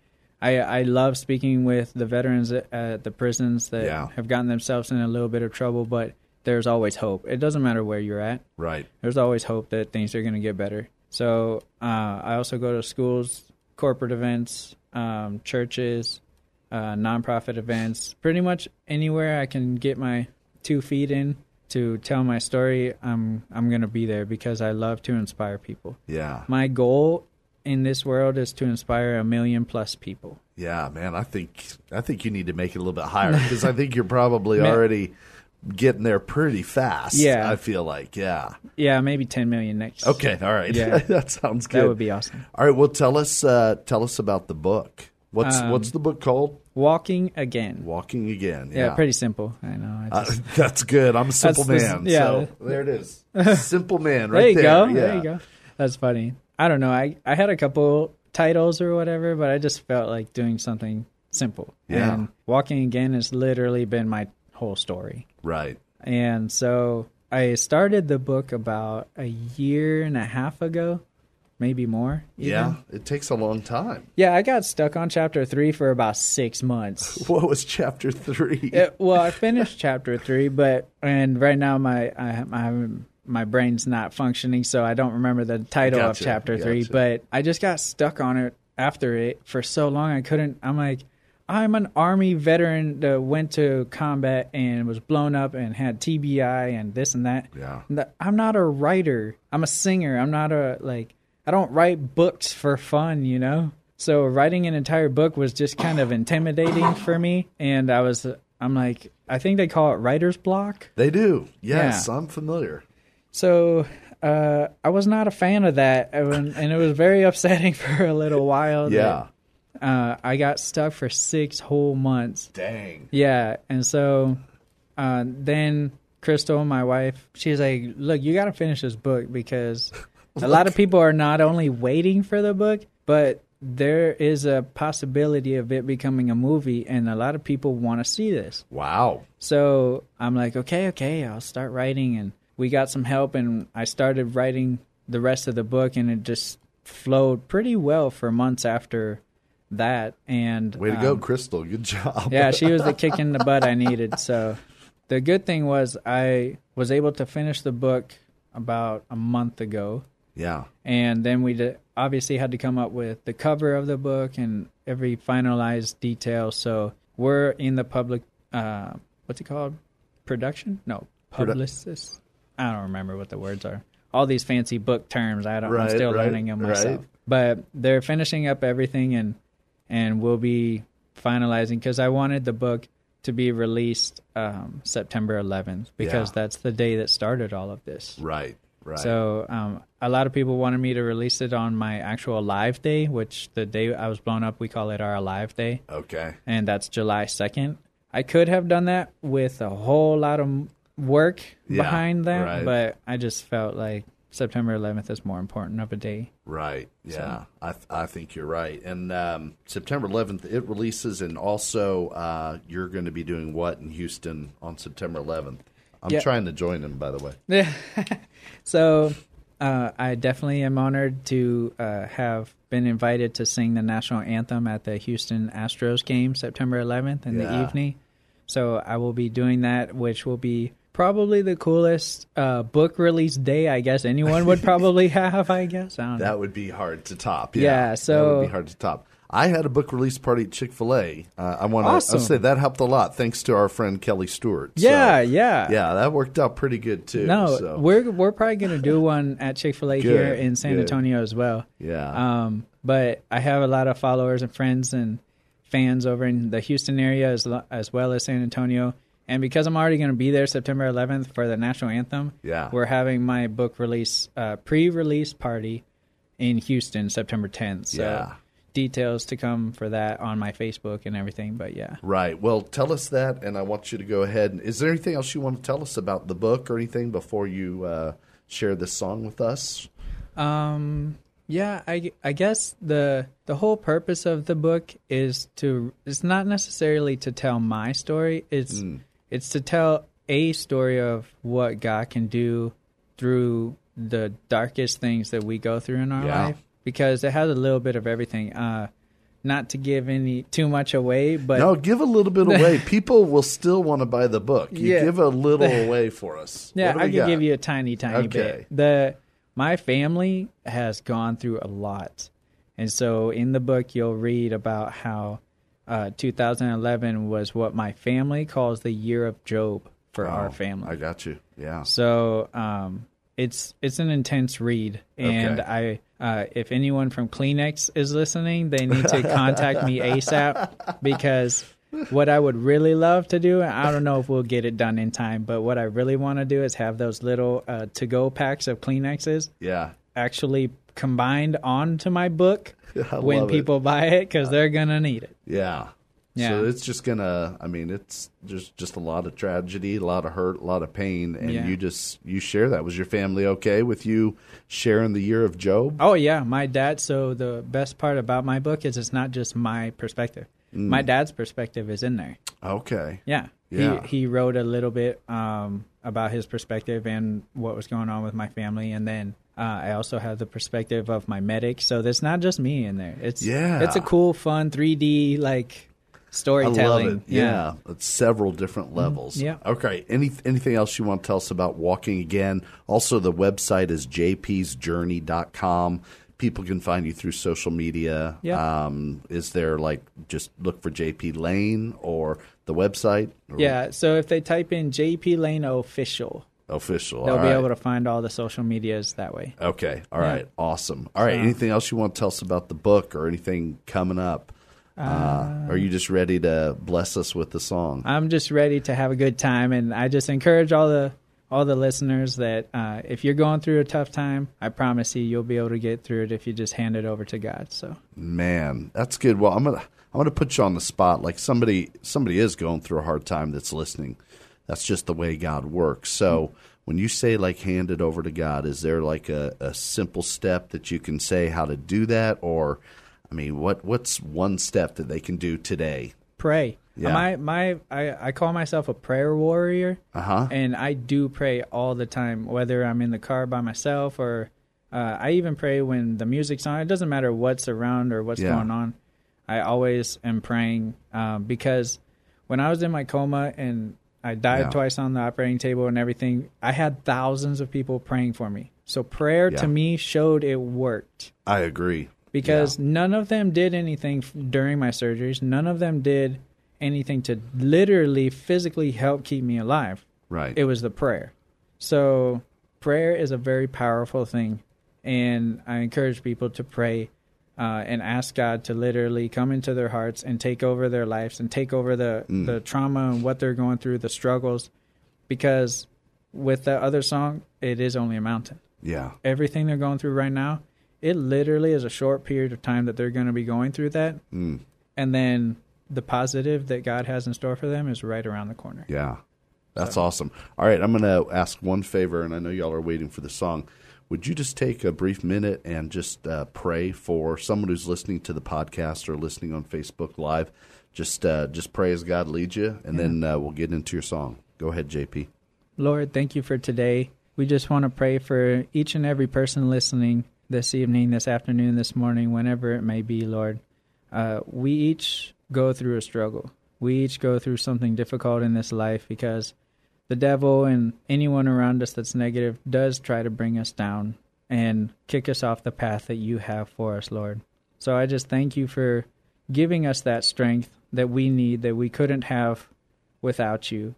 I I love speaking with the veterans at, the prisons that Yeah. have gotten themselves in a little bit of trouble. But there's always hope. It doesn't matter where you're at. Right. There's always hope that things are going to get better. So uh, I also go to schools, corporate events, um, churches, uh, nonprofit events, pretty much anywhere I can get my two feet in to tell my story. I'm I'm going to be there because I love to inspire people. Yeah. My goal in this world is to inspire a million plus people. Yeah, man, I think I think you need to make it a little bit higher because I think you're probably Man. already getting there pretty fast. Yeah. I feel like yeah. Yeah, maybe 10 million next. Okay, all right. Yeah. that sounds good. That would be awesome. All right, well, tell us uh, tell us about the book. What's Um, what's the book called? Walking again. Walking again. Yeah, Yeah, pretty simple. I know. I Uh, that's good. I'm a simple That's the- man. yeah. So there it is. simple man. Right there you there. go. Yeah. There you go. That's funny. I don't know. I I had a couple titles or whatever, but I just felt like doing something simple. Yeah. And walking again has literally been my whole story. Right. And so I started the book about a year and a half ago, maybe more. even. Yeah, it takes a long time. Yeah, I got stuck on chapter three for about six months. What was chapter three? It- well, I finished chapter three, but and right now my I, I my brain's not functioning, so I don't remember the title of Gotcha, chapter three. gotcha. But I just got stuck on it after it for so long. I couldn't. I'm like, I'm an army veteran that went to combat and was blown up and had TBI and this and that. Yeah. I'm not a writer. I'm a singer. I'm not a like. I don't write books for fun, you know. So writing an entire book was just kind of intimidating for me, and I was. I'm like, I think they call it writer's block. They do. Yes, Yeah. I'm familiar. So uh, I was not a fan of that, and and it was very upsetting for a little while. that, Yeah. uh, I got stuck for six whole months. Dang. Yeah, and so uh, then Crystal, my wife, she's like, "Look, you got to finish this book because a lot of people are not only waiting for the book, but there is a possibility of it becoming a movie, and a lot of people want to see this." Wow. So I'm like, okay, okay, I'll start writing. And we got some help, and I started writing the rest of the book, and it just flowed pretty well for months after that. And Way to go, um, Crystal. Good job. yeah, she was the kick in the butt I needed. So the good thing was I was able to finish the book about a month ago. Yeah. And then we d- obviously had to come up with the cover of the book and every finalized detail. So we're in the public, uh, what's it called? Production? No, publicist. I don't remember what the words are. All these fancy book terms. I don't. Right, I'm still right, learning them myself. right. But they're finishing up everything, and and we'll be finalizing because I wanted the book to be released um, September 11th because Yeah. that's the day that started all of this. Right. Right. So um, a lot of people wanted me to release it on my actual live day, which the day I was blown up, we call it our live day. Okay. And that's July 2nd. I could have done that with a whole lot of work Yeah, behind that, right. but I just felt like September 11th is more important of a day. Right. Yeah. I th- I think you're right. And um, September 11th it releases, and also uh, you're going to be doing what in Houston on September 11th? I'm Yeah. trying to join them, by the way. Yeah. so uh, I definitely am honored to uh, have been invited to sing the national anthem at the Houston Astros game September 11th in the evening. So I will be doing that, which will be probably the coolest uh, book release day I guess anyone would probably have. I guess I don't know. That would be hard to top. Yeah, Yeah, so- that would be hard to top. I had a book release party at Chick Fil A. Uh, I want to Awesome. say that helped a lot, thanks to our friend Kelly Stewart. So, Yeah, yeah. yeah. That worked out pretty good too. No, so. we're we're probably gonna do one at Chick Fil A here in San good. Antonio as well. Yeah. Um, but I have a lot of followers and friends and fans over in the Houston area as as well as San Antonio. And because I'm already going to be there September 11th for the national anthem, Yeah. we're having my book release uh, pre-release party in Houston September 10th. So Yeah. details to come for that on my Facebook and everything. But yeah. Right. Well, tell us that, and I want you to go ahead. Is there anything else you want to tell us about the book or anything before you uh, share this song with us? Um. Yeah, I, I guess the the whole purpose of the book is to it's not necessarily to tell my story. It's it's to tell a story of what God can do through the darkest things that we go through in our Yeah. life because it has a little bit of everything. Uh, not to give any too much away, but no, give a little bit away. People will still want to buy the book. You Yeah. give a little away for us. Yeah, I can got? give you a tiny, tiny Okay. bit. The my family has gone through a lot, and so in the book you'll read about how uh, 2011 was what my family calls the year of Job for our Oh, family. I got you. Yeah. So um, it's it's an intense read, and I uh, if anyone from Kleenex is listening, they need to contact me ASAP because what I would really love to do, and I don't know if we'll get it done in time, but what I really want to do is have those little uh, to go packs of Kleenexes Yeah. actually combined onto my book when love it. people buy it because they're gonna need it. Yeah. Yeah. So it's just gonna. I mean, it's just just a lot of tragedy, a lot of hurt, a lot of pain, and Yeah. you just you share that. Was your family okay with you sharing the year of Job? Oh yeah, my dad. So the best part about my book is it's not just my perspective. Mm. My dad's perspective is in there. Okay. Yeah. Yeah. He he wrote a little bit um, about his perspective and what was going on with my family, and then uh, I also have the perspective of my medic. So there's not just me in there. It's Yeah. It's a cool, fun 3D like storytelling. I love it. Yeah. It's several different levels. yeah. Okay. Any anything else you want to tell us about walking again? Also, the website is jpsjourney.com. People can find you through social media. Yeah. Um, is there like just look for JP Lane or the website? Or Yeah. So if they type in JP Lane official, Official. they'll All be right. able to find all the social medias that way. Okay. All Yeah. right. Awesome. All right. So- anything else you want to tell us about the book or anything coming up? Uh, are you just ready to bless us with the song? I'm just ready to have a good time, and I just encourage all the all the listeners that uh, if you're going through a tough time, I promise you, you'll be able to get through it if you just hand it over to God. So Man, that's good. Well, I'm gonna I'm gonna put you on the spot. Like somebody somebody is going through a hard time that's listening. That's just the way God works. So when you say like hand it over to God, is there like a, a simple step that you can say how to do that, or I mean, what what's one step that they can do today? pray. Yeah. My my I, I call myself a prayer warrior, Uh-huh. and I do pray all the time, whether I'm in the car by myself or uh, I even pray when the music's on. It doesn't matter what's around or what's Yeah. going on. I always am praying um, because when I was in my coma and I died Yeah. twice on the operating table and everything, I had thousands of people praying for me. So prayer Yeah. to me showed it worked I agree. because none of them did anything during my surgeries. None of them did anything to literally physically help keep me alive. Right. It was the prayer. So prayer is a very powerful thing, and I encourage people to pray uh, and ask God to literally come into their hearts and take over their lives and take over the Mm. the trauma and what they're going through, the struggles, because with the other song, it is only a mountain Yeah. everything they're going through right now, it literally is a short period of time that they're going to be going through that. Mm. And then the positive that God has in store for them is right around the corner. Yeah. That's awesome. All right, I'm going to ask one favor, and I know y'all are waiting for the song. Would you just take a brief minute and just uh, pray for someone who's listening to the podcast or listening on Facebook Live? Just uh, just pray as God leads you, and then uh, we'll get into your song. Go ahead, JP. Lord, thank you for today. We just want to pray for each and every person listening this evening, this afternoon, this morning, whenever it may be, Lord. Uh, we each go through a struggle. We each go through something difficult in this life because the devil and anyone around us that's negative does try to bring us down and kick us off the path that you have for us, Lord. So I just thank you for giving us that strength that we need that we couldn't have without you.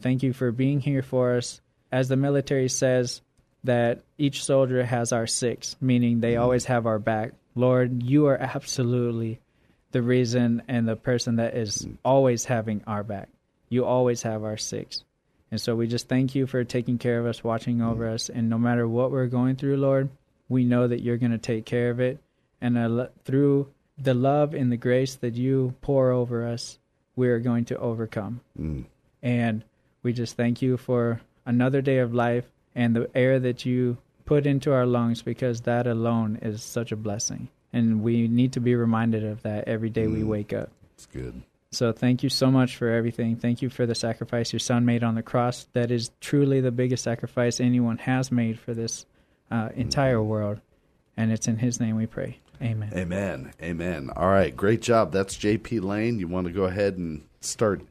Thank you for being here for us. As the military says, that each soldier has our six, meaning they always have our back. Lord, you are absolutely the reason and the person that is always having our back. You always have our six. And so we just thank you for taking care of us, watching over us. And no matter what we're going through, Lord, we know that you're going to take care of it. And uh, through the love and the grace that you pour over us, we are going to overcome. Mm. And we just thank you for another day of life and the air that you put into our lungs because that alone is such a blessing. And we need to be reminded of that every day we wake up. It's good. So thank you so much for everything. Thank you for the sacrifice your son made on the cross. That is truly the biggest sacrifice anyone has made for this uh, entire world. And it's in his name we pray. Amen. Amen. Amen. All right. Great job. That's JP Lane. You want to go ahead and start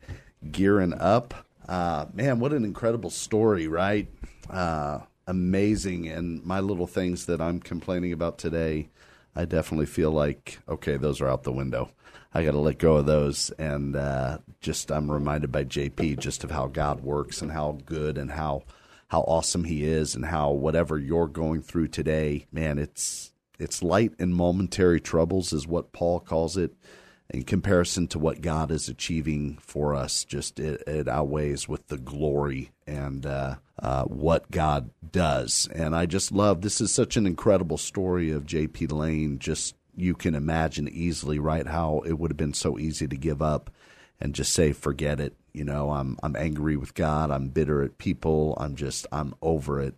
gearing up? Uh, man, what an incredible story, right? Uh, amazing. And my little things that I'm complaining about today, I definitely feel like, okay, those are out the window. I got to let go of those. And uh, just, I'm reminded by JP just of how God works and how good and how how awesome he is and how whatever you're going through today, man, it's it's light and momentary troubles is what Paul calls it. In comparison to what God is achieving for us, just it, it outweighs with the glory and uh, uh, what God does. And I just love this is such an incredible story of J.P. Lane. Just you can imagine easily, right, how it would have been so easy to give up and just say, forget it. You know, I'm I'm angry with God. I'm bitter at people. I'm just I'm over it.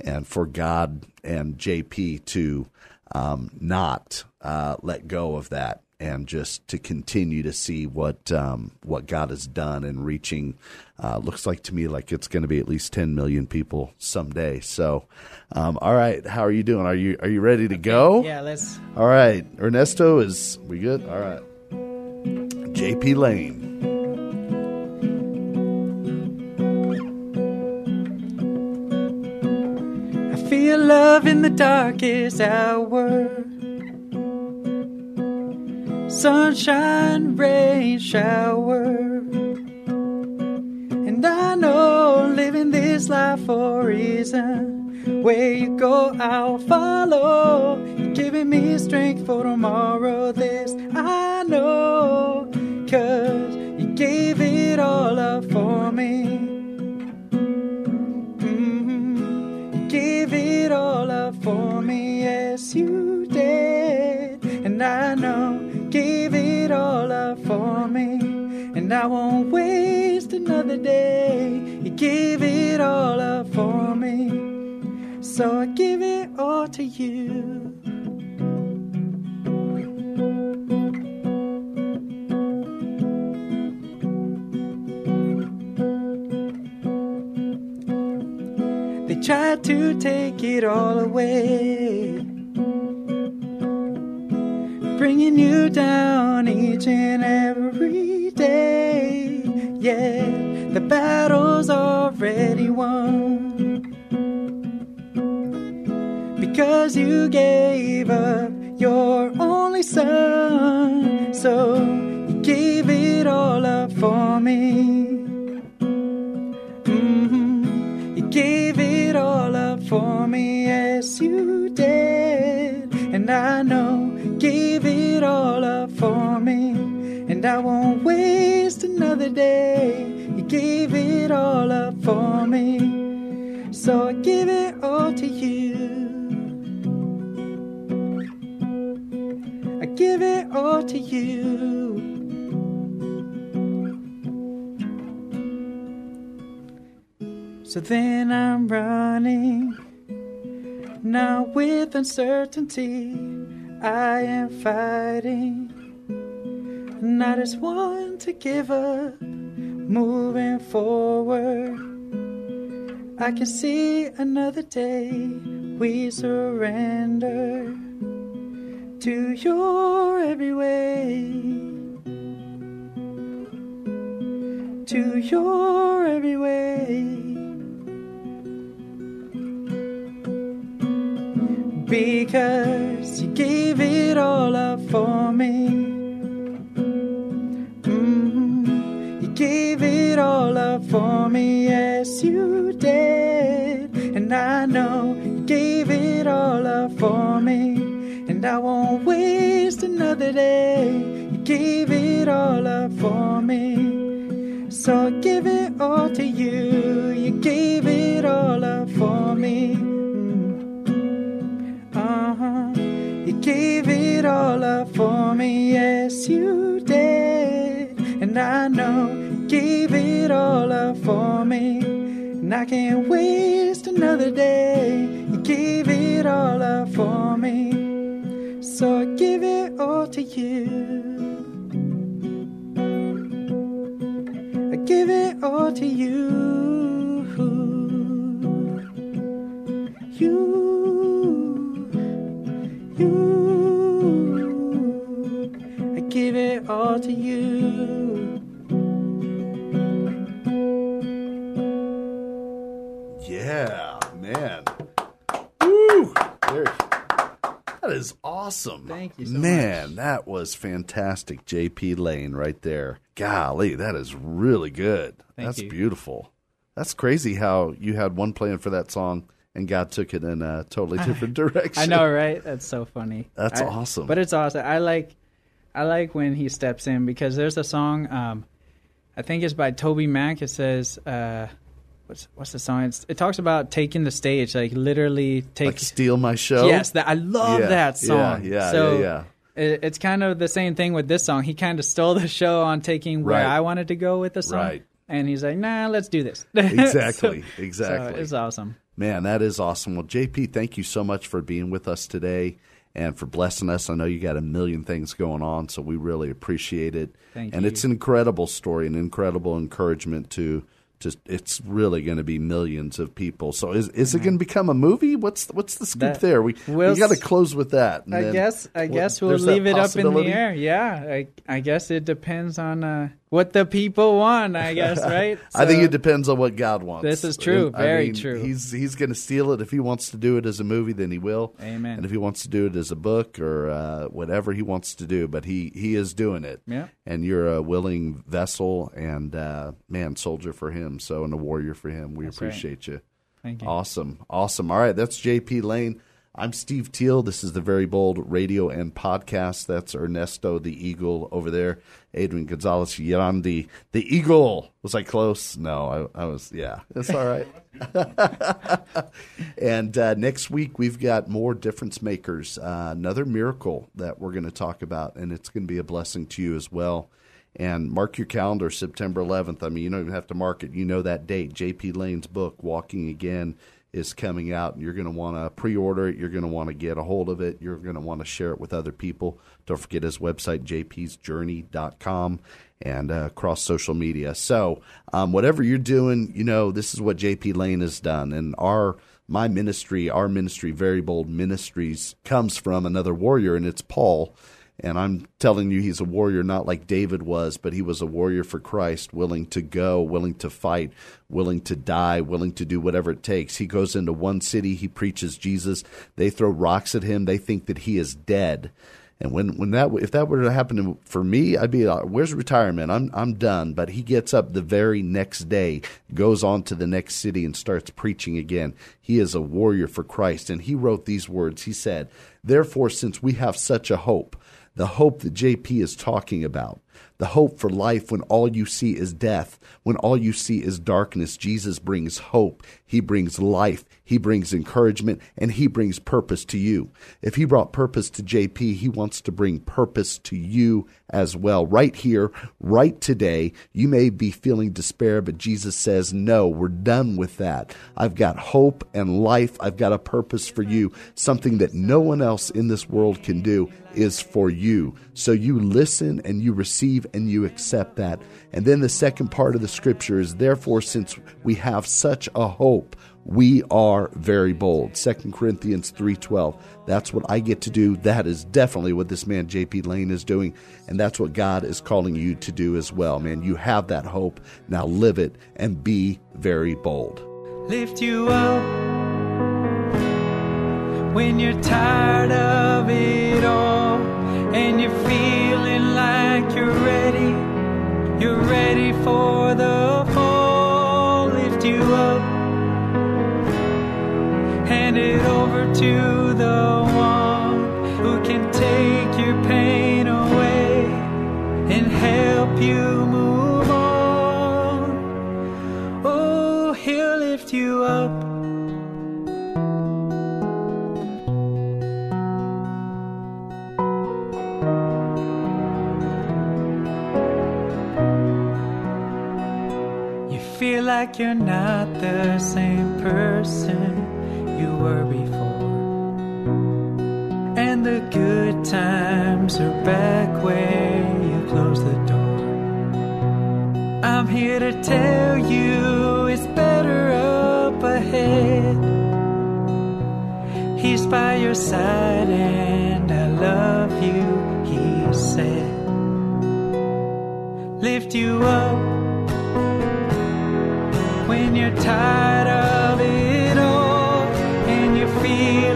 And for God and JP to um, not uh, let go of that and just to continue to see what um, what God has done and reaching uh, looks like to me like it's going to be at least 10 million people someday. So, um, all right, how are you doing? Are you are you ready to go? Yeah, let's. All right, Ernesto is we good? All right, JP Lane. I feel love in the darkest hour. Sunshine, rain, shower. And I know living this life for a reason. Where you go, I'll follow. You're giving me strength for tomorrow. This I know. Cause you gave it all up for me. Mhm. You gave it all up for me. Yes, you did. And I know gave it all up for me. And I won't waste another day. You gave it all up for me. So I give it all to you. They tried to take it all away bringing you down each and every day. Yeah, the battle's already won. Because you gave up your only son, so I won't waste another day. You gave it all up for me. So I give it all to you. I give it all to you. So then I'm running now with uncertainty. I am fighting. Not as one to give up, moving forward. I can see another day we surrender to your every way. To your every way. Because you gave it all up for me. For me, yes, you did. And I know you gave it all up for me. And I won't waste another day. You gave it all up for me. So I give it all to you. You gave it all up for me. Uh huh. You gave it all up for me. Yes, you did. And I know gave it all up for me. And I can't waste another day. You gave it all up for me. So I give it all to you. I give it all to you. You, you. I give it all to you. That is awesome. Thank you so Man, that was fantastic. JP Lane right there. Golly, that is really good. Thank That's you. beautiful. That's crazy how you had one plan for that song and God took it in a totally different direction. I know, right? That's so funny. That's I- awesome. But it's awesome. I like, I like when he steps in because there's a song. Um, I think it's by TobyMac. It says, uh, "What's what's the song?" It's, it talks about taking the stage, like literally take. Like steal my show. Yes, that I love Yeah, that song. Yeah, yeah, so yeah, yeah. It, it's kind of the same thing with this song. He kind of stole the show on taking where Right. I wanted to go with the song. Right. And he's like, "Nah, let's do this." Exactly, So- exactly. So it's awesome. Man, that is awesome. Well, JP, thank you so much for being with us today and for blessing us. I know you got a million things going on, so we really appreciate it. Thank and you. it's an incredible story, an incredible encouragement to to it's really going to be millions of people. So is is it going to become a movie? What's what's the scoop That- there? We we'll we got to close with that. and I guess I guess we'll leave it up in the air. Yeah, I I guess it depends on uh, what the people want. I guess right. I think it depends on what God wants. This is true, I very mean, true. He's he's going to steal it if he wants to do it as a movie, then he will. Amen. And if he wants to do it as a book or uh, whatever he wants to do, but he he is doing it. Yeah. And you're a willing vessel and uh, man soldier for him, so and a warrior for him. We That's right. appreciate you. Thank you. Awesome, awesome. All right, that's JP Lane. I'm Steve Teal. This is the Very Bold Radio and Podcast. That's Ernesto the Eagle over there. Adrian Gonzalez Yarandi the Eagle. Was I close? No, I, I was. Yeah, that's all right. and uh, next week we've got more difference makers. Uh, another miracle that we're going to talk about, and it's going to be a blessing to you as well. And mark your calendar, September 11th. I mean, you don't even have to mark it. You know that date. J.P. Lane's book, Walking Again, is coming out, and you're going to want to pre order it. You're going to want to get a hold of it. You're going to want to share it with other people. Don't forget his website, jpsjourney.com, and uh, across social media. So, um, whatever you're doing, you know, this is what J.P. Lane has done. And our my ministry, our ministry, Very Bold Ministries, comes from another warrior, and it's Paul. And I'm telling you, he's a warrior, not like David was, but he was a warrior for Christ, willing to go, willing to fight, willing to die, willing to do whatever it takes. He goes into one city, he preaches Jesus. They throw rocks at him, they think that he is dead. And when, when that if that were to happen to, for me, I'd be like, "Where's retirement? I'm I'm done." But he gets up the very next day, goes on to the next city, and starts preaching again. He is a warrior for Christ, and he wrote these words. He said, "Therefore, since we have such a hope, the hope that JP is talking about, the hope for life when all you see is death, when all you see is darkness, Jesus brings hope. He brings life. He brings encouragement and he brings purpose to you. If he brought purpose to JP, he wants to bring purpose to you as well. Right here, right today, you may be feeling despair, but Jesus says, No, we're done with that. I've got hope and life. I've got a purpose for you. Something that no one else in this world can do is for you. So you listen and you receive and you accept that. And then the second part of the scripture is, Therefore, since we have such a hope, we are very bold. 2 corinthians 3.12 that's what i get to do. That is definitely what this man jp lane is doing and that's what god is calling you to do as well man. You have that hope. Now live it and be very bold. Lift you up when you're tired of it all and you're feeling like you're ready. You're ready for the fall. Lift you up. Hand it over to the one who can take your pain away and help you move on. Oh, he'll lift you up. You feel like you're not the same person you were before. And the good times are back where you closed the door. I'm here to tell you it's better up ahead. He's by your side and I love you, he said. Lift you up when you're tired of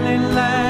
feeling like